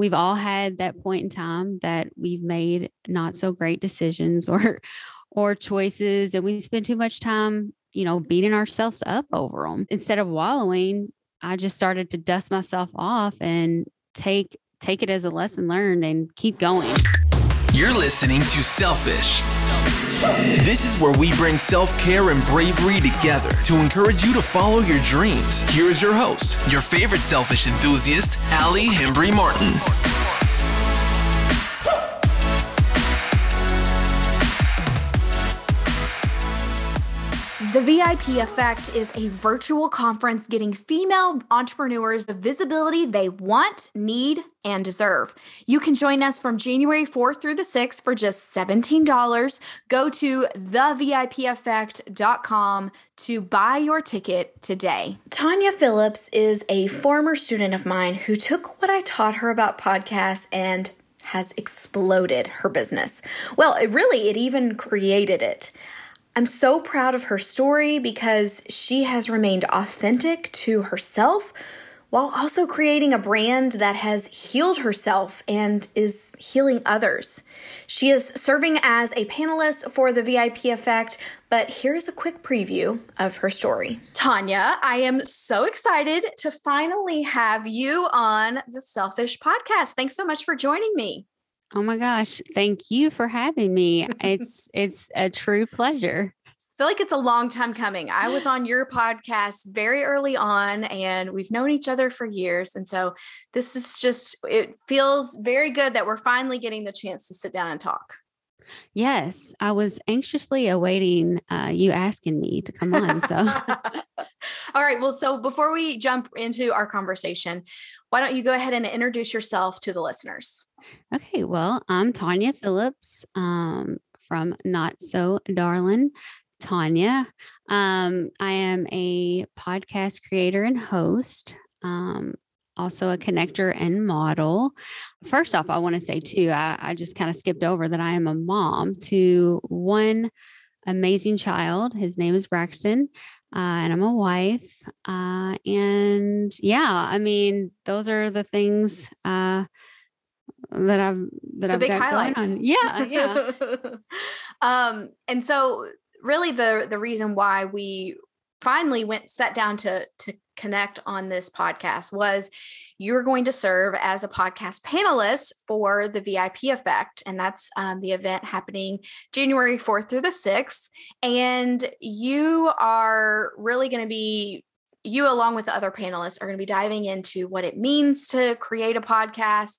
we've all had that point in time that we've made not so great decisions or or choices and we spend too much time you know beating ourselves up over them instead of wallowing i just started to dust myself off and take take it as a lesson learned and keep going. You're listening to selfish this is where we bring self care and bravery together to encourage you to follow your dreams. Here's your host, your favorite selfish enthusiast, Allie Hembry Martin. The VIP Effect is a virtual conference getting female entrepreneurs the visibility they want, need, and deserve. You can join us from January 4th through the 6th for just $17. Go to thevipeffect.com to buy your ticket today. Tanya Phillips is a former student of mine who took what I taught her about podcasts and has exploded her business. Well, it really, it even created it. I'm so proud of her story because she has remained authentic to herself while also creating a brand that has healed herself and is healing others. She is serving as a panelist for the VIP Effect, but here's a quick preview of her story. Tanya, I am so excited to finally have you on the Selfish Podcast. Thanks so much for joining me. Oh my gosh, thank you for having me. It's it's a true pleasure. I feel like it's a long time coming. I was on your podcast very early on and we've known each other for years and so this is just it feels very good that we're finally getting the chance to sit down and talk. Yes, I was anxiously awaiting uh, you asking me to come on. So, all right. Well, so before we jump into our conversation, why don't you go ahead and introduce yourself to the listeners? Okay. Well, I'm Tanya Phillips um, from Not So Darling. Tanya. Um, I am a podcast creator and host. Um, also a connector and model. First off, I want to say too, I, I just kind of skipped over that I am a mom to one amazing child. His name is Braxton. Uh, and I'm a wife. Uh, and yeah, I mean, those are the things uh, that I've that the I've big got highlights. going on. Yeah, yeah. um, and so really the the reason why we finally went sat down to to connect on this podcast was you're going to serve as a podcast panelist for the VIP Effect, and that's um, the event happening January 4th through the 6th. And you are really going to be you along with the other panelists are going to be diving into what it means to create a podcast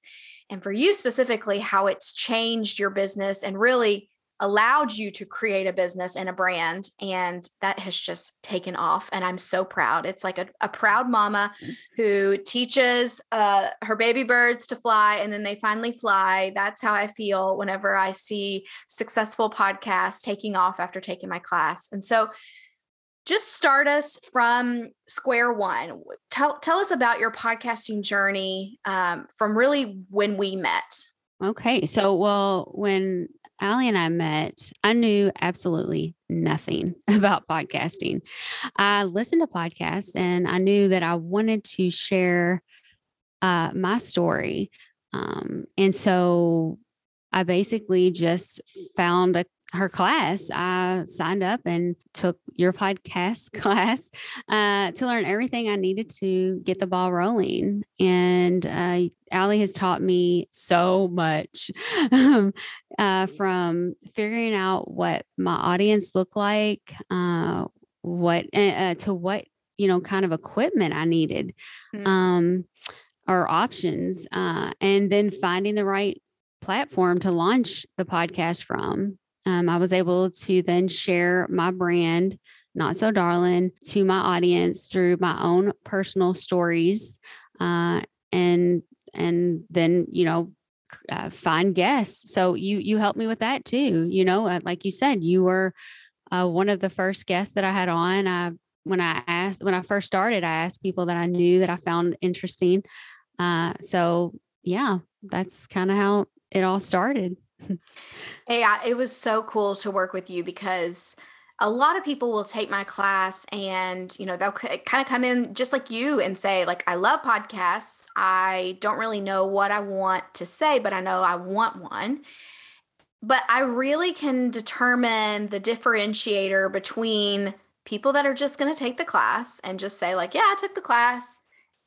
and for you specifically how it's changed your business and really allowed you to create a business and a brand and that has just taken off and i'm so proud. It's like a, a proud mama mm. who teaches uh, her baby birds to fly and then they finally fly. That's how i feel whenever i see successful podcasts taking off after taking my class. And so just start us from square one. Tell, tell us about your podcasting journey um, from really when we met okay so well when Allie and I met, I knew absolutely nothing about podcasting. I listened to podcasts and I knew that I wanted to share uh, my story. Um, and so I basically just found a her class, I signed up and took your podcast class uh, to learn everything I needed to get the ball rolling. And uh, Allie has taught me so much uh, from figuring out what my audience looked like, uh, what eh, uh, to what you know kind of equipment I needed, mm-hmm. um, or options, uh, and then finding the right platform to launch the podcast from um, I was able to then share my brand, Not So Darling, to my audience through my own personal stories, uh, and and then you know uh, find guests. So you you helped me with that too. You know, uh, like you said, you were uh, one of the first guests that I had on. I when I asked when I first started, I asked people that I knew that I found interesting. Uh, so yeah, that's kind of how it all started I, it was so cool to work with you because a lot of people will take my class and you know they'll kind of come in just like you and say like i love podcasts. I don't really know what i want to say but i know i want one. But i really can determine the differentiator between people that are just going to take the class and just say like yeah i took the class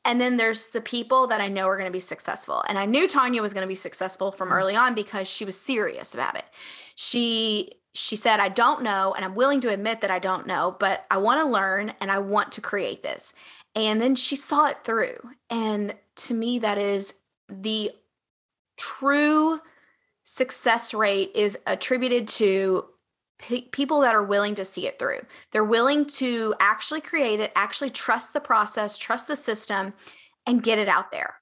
and then there's the people that I know are going to be successful. And I knew Tanya was going to be successful from mm. early on because she was serious about it. She she said, I don't know, and I'm willing to admit that I don't know, but I want to learn and I want to create this. And then she saw it through. And to me, that is the true success rate is attributed to people that are willing to see it through. They're willing to actually create it, actually trust the process, trust the system, and get it out there.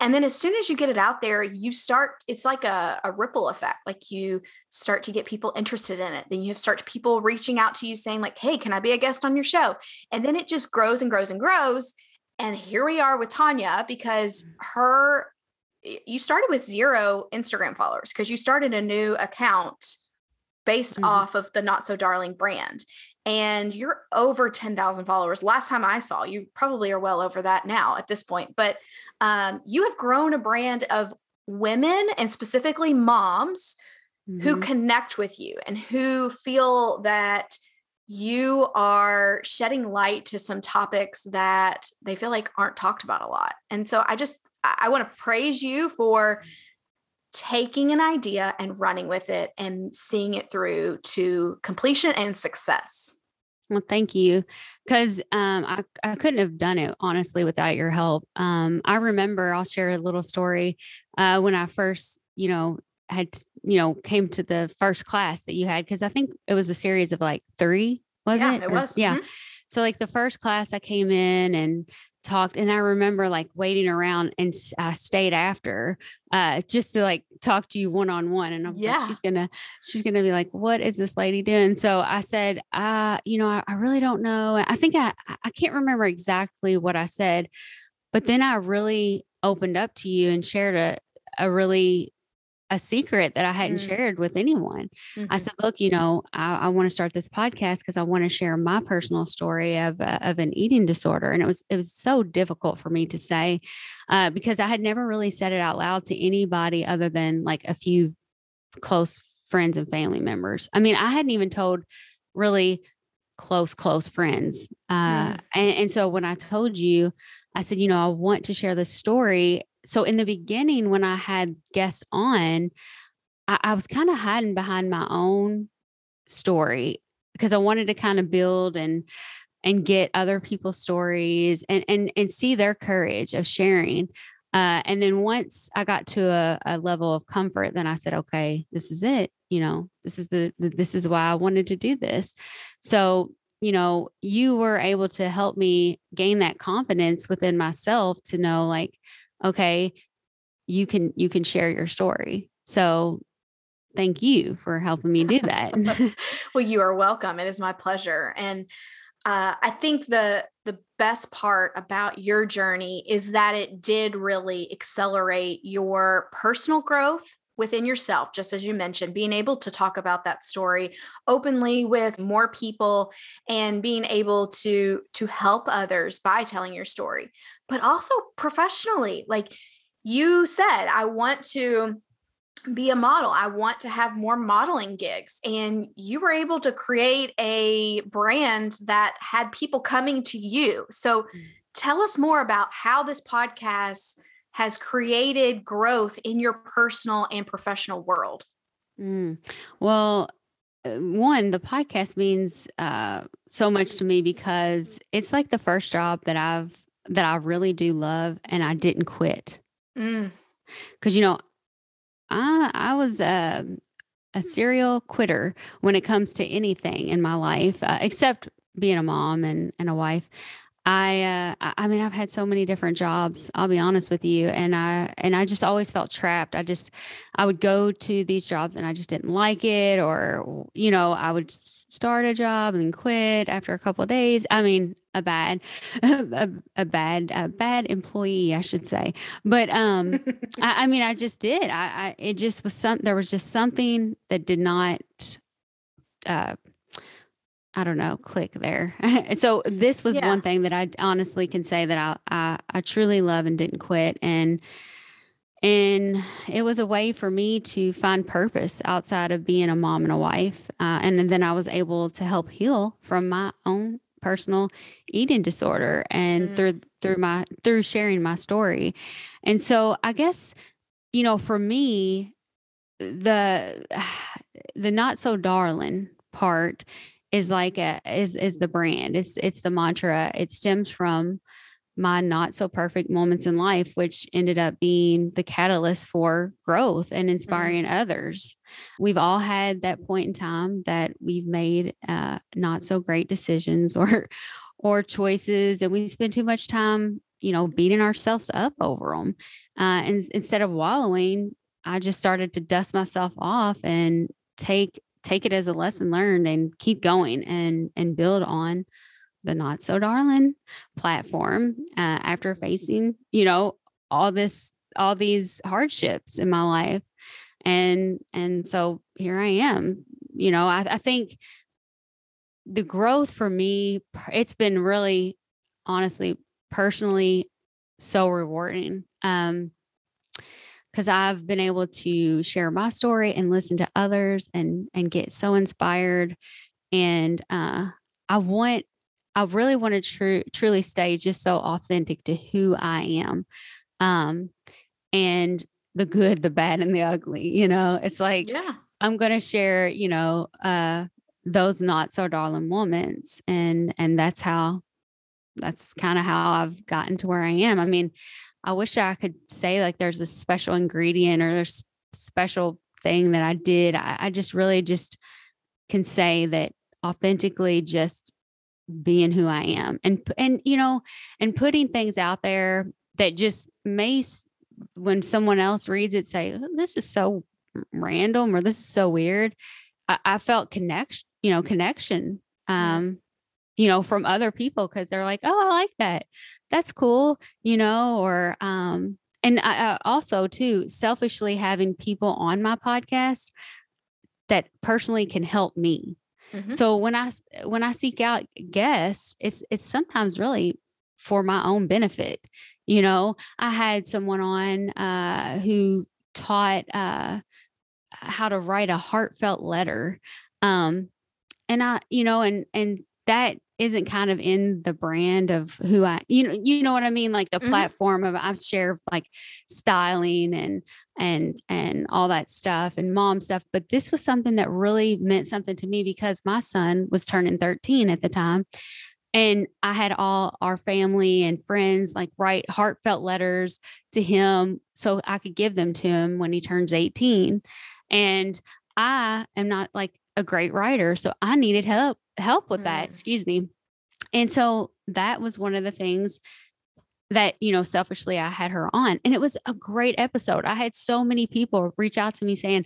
And then as soon as you get it out there, you start, it's like a, a ripple effect. Like you start to get people interested in it. Then you have start people reaching out to you saying, like, hey, can I be a guest on your show? And then it just grows and grows and grows. And here we are with Tanya because her you started with zero Instagram followers because you started a new account based mm-hmm. off of the Not So Darling brand. And you're over 10,000 followers. Last time I saw, you probably are well over that now at this point. But um, you have grown a brand of women and specifically moms mm-hmm. who connect with you and who feel that you are shedding light to some topics that they feel like aren't talked about a lot. And so I just, I want to praise you for taking an idea and running with it and seeing it through to completion and success. Well, thank you. Because um, I, I couldn't have done it honestly without your help. Um, I remember, I'll share a little story uh, when I first, you know, had, you know, came to the first class that you had, because I think it was a series of like three, was yeah, it? It was. Yeah. Mm-hmm. So, like the first class I came in and talked and i remember like waiting around and i stayed after uh just to like talk to you one-on-one and i was yeah. like she's gonna she's gonna be like what is this lady doing so i said uh you know I, I really don't know i think i i can't remember exactly what i said but then i really opened up to you and shared a a really a secret that I hadn't mm. shared with anyone. Mm-hmm. I said, "Look, you know, I, I want to start this podcast because I want to share my personal story of uh, of an eating disorder." And it was it was so difficult for me to say uh, because I had never really said it out loud to anybody other than like a few close friends and family members. I mean, I hadn't even told really close close friends. Uh, mm. and, and so when I told you, I said, you know, I want to share this story so in the beginning when i had guests on i, I was kind of hiding behind my own story because i wanted to kind of build and and get other people's stories and and and see their courage of sharing uh, and then once I got to a, a, level of comfort, then I said, okay, this is it. You know, this is the, the, this is why I wanted to do this. So, you know, you were able to help me gain that confidence within myself to know, like, okay, you can you can share your story. So thank you for helping me do that. well, you are welcome. It is my pleasure. And uh, I think the the best part about your journey is that it did really accelerate your personal growth within yourself just as you mentioned being able to talk about that story openly with more people and being able to to help others by telling your story but also professionally like you said i want to be a model. I want to have more modeling gigs. And you were able to create a brand that had people coming to you. So mm. tell us more about how this podcast has created growth in your personal and professional world? Mm. Well, uh, one, the podcast means uh, so much to me because it's like the first job that I've that I really do love, and I didn't quit. Because mm. you know, I I was a a serial quitter when it comes to anything in my life, uh, except being a mom and and a wife. I uh, I mean I've had so many different jobs I'll be honest with you and I and I just always felt trapped. I just I would go to these jobs and I just didn't like it or you know I would start a job and quit after a couple days. I mean a bad a, a, bad a bad employee I should say. But um I, I, mean I just did. I, I it just was some there was just something that did not uh I don't know, click there. so this was Yeah. one thing that I honestly can say that I, I I truly love and didn't quit and and it was a way for me to find purpose outside of being a mom and a wife. Uh, and then I was able to help heal from my own personal eating disorder and Mm. through through my through sharing my story. And so I guess you know for me the the not so darling part is like a is is the brand. It's it's the mantra. It stems from my not so perfect moments in life, which ended up being the catalyst for growth and inspiring others. We've all had that point in time that we've made uh, not so great decisions or or choices, and we spend too much time, you know, beating ourselves up over them. Uh, and instead of wallowing, I just started to dust myself off and take take it as a lesson learned and keep going and and build on the not so darling platform uh, after facing you know all this all these hardships in my life. And and so here i am you know i, I think the growth for me it's been really honestly personally so rewarding. Um because I've been able to share my story and listen to others and and get so inspired. And uh, I want, I really want to tru- truly stay just so authentic to who I am, um, and the good, the bad, and the ugly. You know, it's like Yeah. I'm going to share, you know, uh, those not so darling moments, and and that's how, that's kind of how I've gotten to where I am. I mean, I wish I could say like there's a special ingredient or there's special thing that I did. I, I just really just can say that authentically just being who I am and and you know and putting things out there that just may when someone else reads it say "Oh, this is so random or this is so weird. I, I felt connection, you know, connection um you know from other people because they're like oh I like that. That's cool you know or um and I, I also too selfishly having people on my podcast that personally can help me. Mhm. so I when i seek out guests it's it's sometimes really for my own benefit you know? I had someone on uh who taught uh how to write a heartfelt letter um and i you know and and that isn't kind of in the brand of who i you know you know what i mean like the Mhm. platform of i've shared like styling and and and all that stuff and mom stuff but this was something that really meant something to me because my son was turning 13 at the time and i had all our family and friends like write heartfelt letters to him so i could give them to him when he turns 18 and i am not like a great writer so i needed help help with that Mm. excuse me and so that was one of the things that you know selfishly i had her on and it was a great episode i had so many people reach out to me saying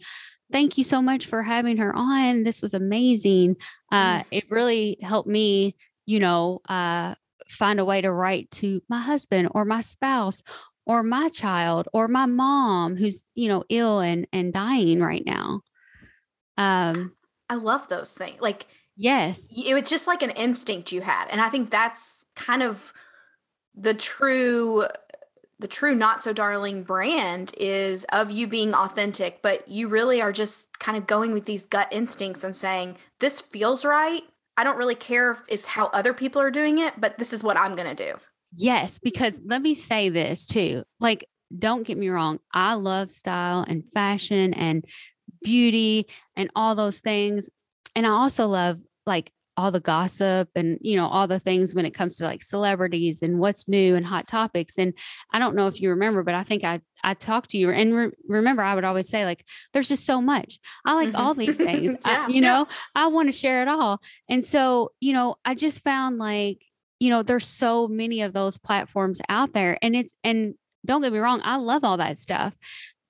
thank you so much for having her on this was amazing uh, Mm. it really helped me you know uh, find a way to write to my husband or my spouse or my child or my mom who's you know ill and and dying right now um I love those things. Like yes it was just like an instinct you had. And I think that's kind of the true the true not so darling brand is of you being authentic, but you really are just kind of going with these gut instincts and saying, This feels right. I don't really care if it's how other people are doing it, but this is what I'm gonna do. Yes, because let me say this too. Like, don't get me wrong. I love style and fashion and beauty and all those things. And I also love like all the gossip and, you know, all the things when it comes to like celebrities and what's new and hot topics. And I don't know if you remember, but I think I, I talked to you and re- remember, I would always say, like, there's just so much. I like Mhm. all these things. I- Yeah, you yeah. know, I want to share it all. And so, you know, I just found like, you know, there's so many of those platforms out there. And it's, and don't get me wrong, I love all that stuff,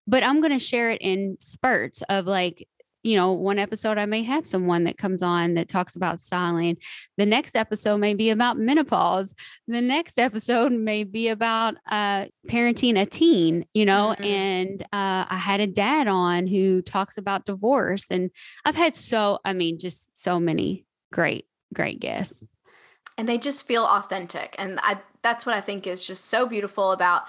but I'm going to share it in spurts of like, you know, one episode I may have someone that comes on that talks about styling. The next episode may be about menopause. The next episode may be about uh, parenting a teen, you know, Mhm. and uh, I had a dad on who talks about divorce. And I've had so, I mean, just so many great great guests. And they just feel authentic. And I that's what I think is just so beautiful about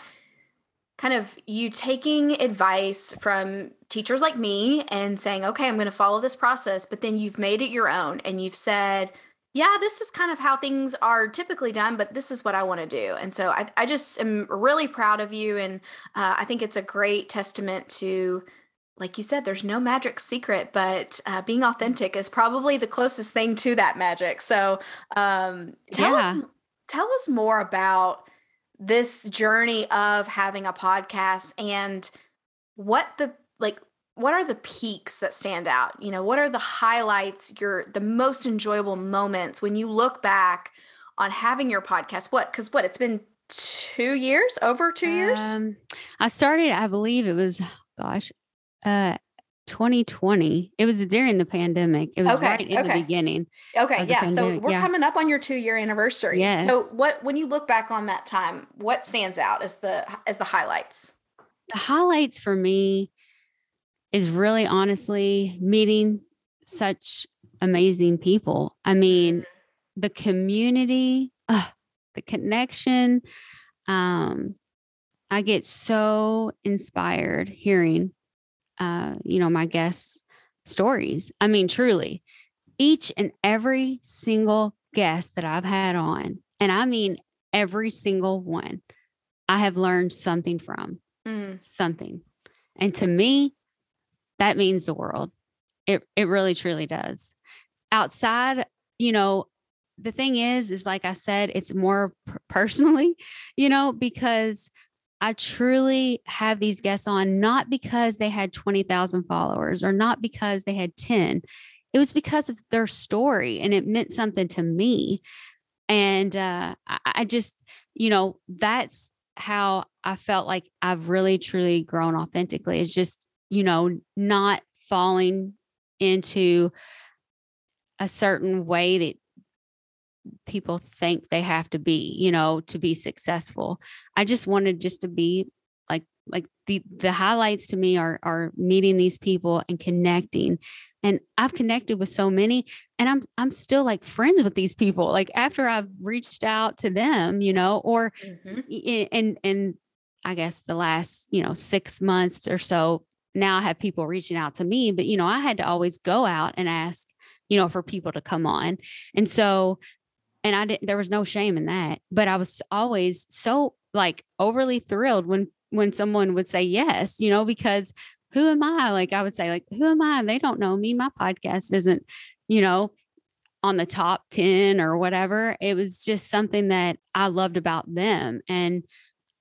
kind of you taking advice from teachers like me and saying, okay, I'm going to follow this process, but then you've made it your own and you've said, yeah, this is kind of how things are typically done, but this is what I want to do. And so I, I just am really proud of you. And uh, I think it's a great testament to, like you said, there's no magic secret, but uh, being authentic is probably the closest thing to that magic. So um, tell Yeah. us, tell us more about this journey of having a podcast and what the like what are the peaks that stand out? You know what are the highlights your the most enjoyable moments when you look back on having your podcast? What because what it's been two years over two years? Um, I started, I believe it was, gosh, uh, 2020. It was during the pandemic. It was Okay, right in okay. the beginning. okay the yeah so we're yeah. coming up on your two year anniversary Yes. so what when you look back on that time what stands out as the as the highlights The highlights for me is really honestly meeting such amazing people. I mean, the community, the connection. Um, I get so inspired hearing, uh, you know, my guests' stories. I mean, truly, each and every single guest that I've had on, and I mean every single one, I have learned something from Mm, something. And to me, that means the world. It it really truly does. Outside, you know, the thing is is like I said, it's more personally, you know, because I truly have these guests on not because they had 20,000 followers or not because they had 10. It was because of their story and it meant something to me. And uh, I, I just, you know, that's how I felt like I've really truly grown authentically is just, you know, not falling into a certain way that people think they have to be, you know, to be successful. I just wanted just to be like like the the highlights to me are are meeting these people and connecting. And I've connected with so many and I'm I'm still like friends with these people like after I've reached out to them, you know, or mhm. and and I guess the last you know six months or so now I have people reaching out to me, but you know I had to always go out and ask you know for people to come on, and so and I didn't there was no shame in that, but I was always so like overly thrilled when when someone would say yes, you know because who am I? Like I would say like who am I? They don't know me. My podcast isn't you know on the top 10 or whatever. It was just something that I loved about them. And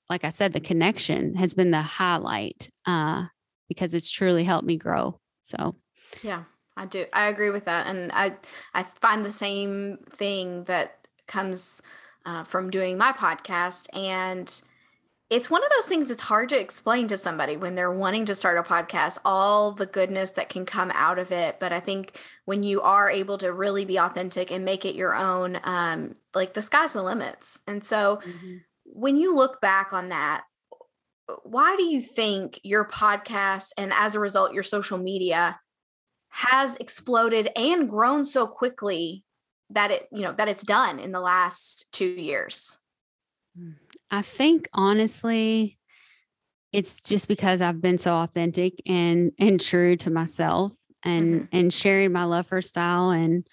like I said, the connection has been the highlight uh, because it's truly helped me grow. So, Yeah, I do. I agree with that, and I I find the same thing that comes uh, from doing my podcast, and it's one of those things that's hard to explain to somebody when they're wanting to start a podcast. All the goodness that can come out of it, but I think when you are able to really be authentic and make it your own, um, like the sky's the limits. And so, when you look back on that, why do you think your podcast and as a result your social media has exploded and grown so quickly that it you know that it's done in the last 2 years? I think honestly, it's just because I've been so authentic and and true to myself and and sharing my love for style and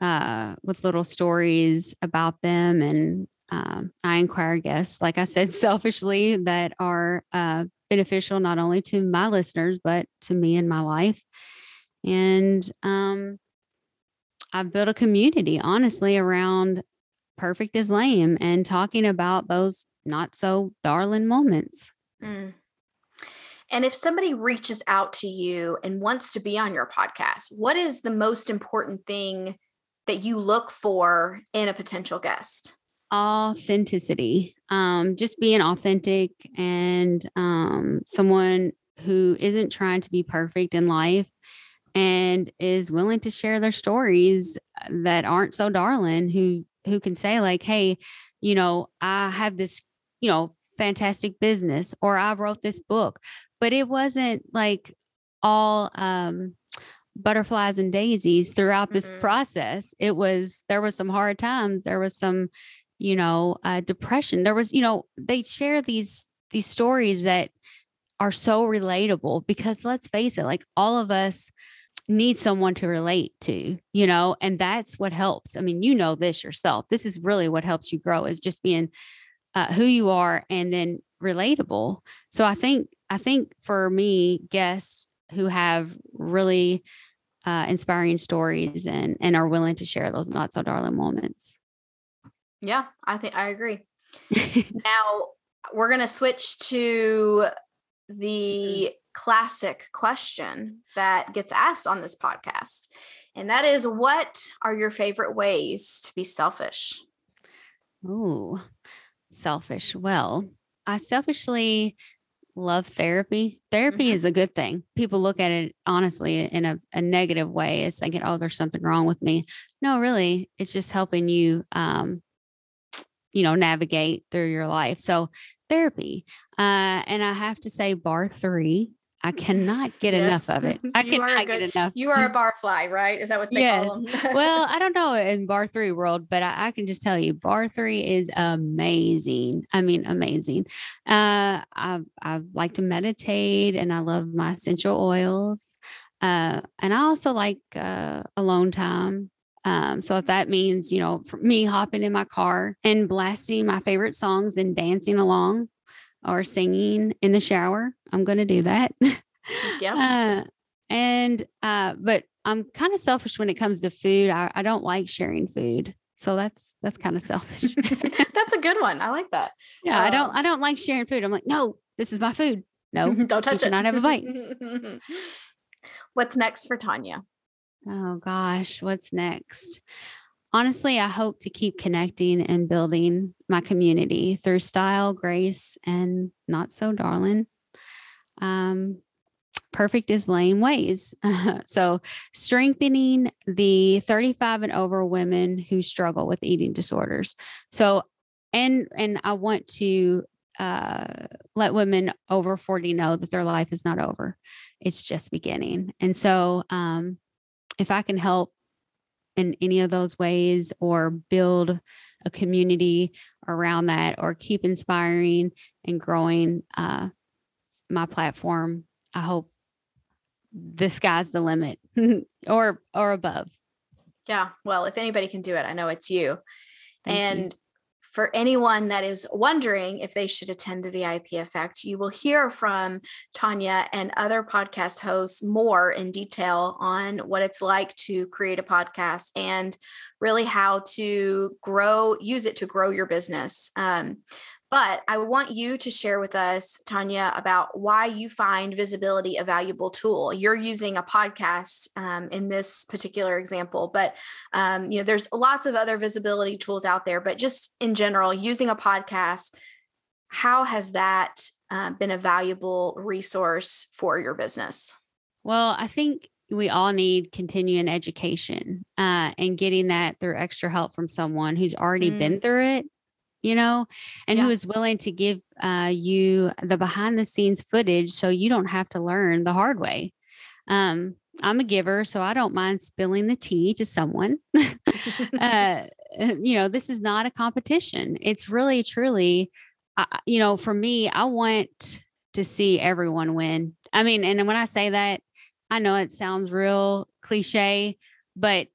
uh with little stories about them and um, I inquire guests, like I said, selfishly that are uh, beneficial not only to my listeners but to me in my life. And um, I've built a community, honestly, around perfect is lame and talking about those not so darling moments. Mm. And if somebody reaches out to you and wants to be on your podcast, what is the most important thing that you look for in a potential guest? Authenticity, um, just being authentic and um, someone who isn't trying to be perfect in life and is willing to share their stories that aren't so darling who who can say like hey you know i have this you know fantastic business or i wrote this book but it wasn't like all um butterflies and daisies throughout this Mhm. process. It was there was some hard times. There was some, you know, uh, depression. There was, you know, they share these these stories that are so relatable because let's face it, like all of us need someone to relate to, you know, and that's what helps. I mean, you know this yourself. This is really what helps you grow is just being uh, who you are and then relatable. So I think I think for me, guests who have really uh, inspiring stories and and are willing to share those not so darling moments. Yeah, I think I agree. Now we're going to switch to the classic question that gets asked on this podcast. And that is what are your favorite ways to be selfish? Ooh, selfish. Well, I selfishly love therapy. Therapy Mhm. is a good thing. People look at it honestly in a, a negative way. It's thinking, oh, there's something wrong with me. No, really, it's just helping you um, you know, navigate through your life. So therapy. Uh, and I have to say, barre3, I cannot get enough of it. I cannot good- get enough. You are a barfly, right? Is that what they call them? well, I don't know in barre3 world, but I, I can just tell you, barre3 is amazing. I mean, amazing. Uh, I I like to meditate, and I love my essential oils. Uh, and I also like uh, alone time. Um, so if that means, you know, for me hopping in my car and blasting my favorite songs and dancing along or singing in the shower, I'm going to do that. Yep. Uh, and uh, but I'm kind of selfish when it comes to food. I, I don't like sharing food, so that's that's kind of selfish. That's a good one. I like that. yeah, I don't Um, I don't like sharing food. I'm like, no, this is my food. No, Don't touch it. Not have a bite. What's next for Tanya? Oh gosh, what's next? Honestly, I hope to keep connecting and building my community through style, grace, and not so darling. Um, perfect is lame ways. so, strengthening the 35 and over women who struggle with eating disorders. So, and and I want to uh, let women over 40 know that their life is not over; it's just beginning. And so, um, if I can help in any of those ways or build a community around that or keep inspiring and growing uh, my platform, I hope the sky's the limit or or above. Yeah. Well, if anybody can do it, I know it's you. Thank you. For anyone that is wondering if they should attend the VIP effect, you will hear from Tanya and other podcast hosts more in detail on what it's like to create a podcast and really how to grow, use it to grow your business. Um, but I want you to share with us, Tanya, about why you find visibility a valuable tool. You're using a podcast um, in this particular example, but um, you know there's lots of other visibility tools out there but just in general using a podcast how has that uh, been a valuable resource for your business Well, I think we all need continuing education uh, and getting that through extra help from someone who's already been through it, you know, and who Yeah. is willing to give uh, you the behind the scenes footage so you don't have to learn the hard way. Um, I'm a giver, so I don't mind spilling the tea to someone. uh, you know, this is not a competition. It's really, truly, uh, you know, for me, I want to see everyone win. I mean, and when I say that, I know it sounds real cliche, but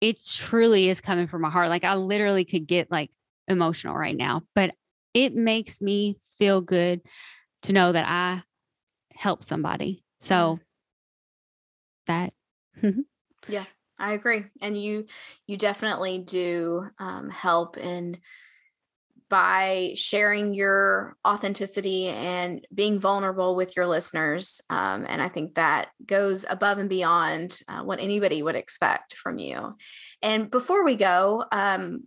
it truly is coming from my heart. Like I literally could get like emotional right now, but it makes me feel good to know that I help somebody. So that yeah, i agree and you you definitely do um, help in by sharing your authenticity and being vulnerable with your listeners um, and i think that goes above and beyond uh, what anybody would expect from you and before we go um,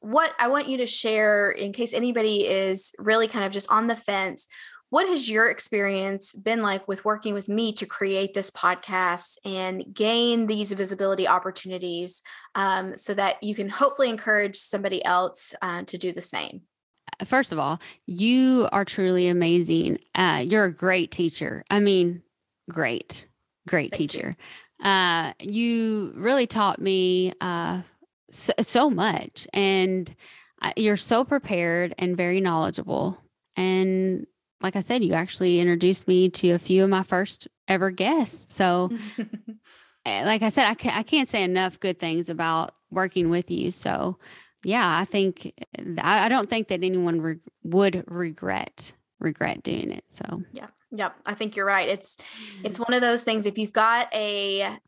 what i want you to share in case anybody is really kind of just on the fence what has your experience been like with working with me to create this podcast and gain these visibility opportunities um, so that you can hopefully encourage somebody else uh, to do the same first of all, you are truly amazing. Uh, you're a great teacher. I mean, great, great Thank you. teacher. Uh, you really taught me uh, so, so much, and uh, you're so prepared and very knowledgeable. And like I said, you actually introduced me to a few of my first ever guests. So, eh, like I said, I can't, I can't say enough good things about working with you. So, yeah, I think eh, I, I don't think that anyone re- would regret regret doing it. So, yeah, yeah, I think you're right. It's mm-hmm. it's one of those things. If you've got a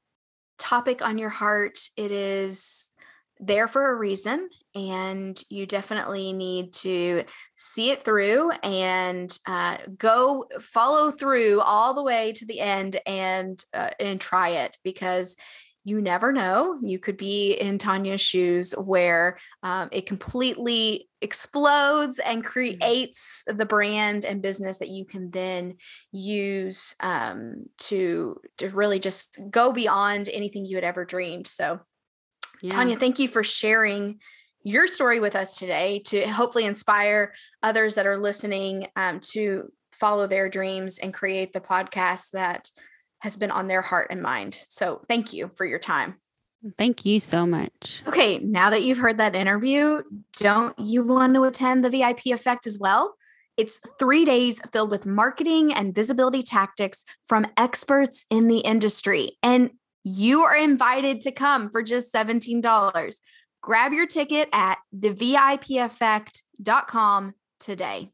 topic on your heart, it is there for a reason and you definitely need to see it through and uh, go follow through all the way to the end and uh, and try it because you never know you could be in tanya's shoes where um, it completely explodes and mm-hmm. creates the brand and business that you can then use um, to to really just go beyond anything you had ever dreamed so yeah. Tanya, thank you for sharing your story with us today to hopefully inspire others that are listening um, to follow their dreams and create the podcast that has been on their heart and mind. So thank you for your time. Thank you so much. Okay, now that you've heard that interview, don't you want to attend the VIP effect as well? It's three days filled with marketing and visibility tactics from experts in the industry. And you are invited to come for just $17. Grab your ticket at thevipeffect.com today.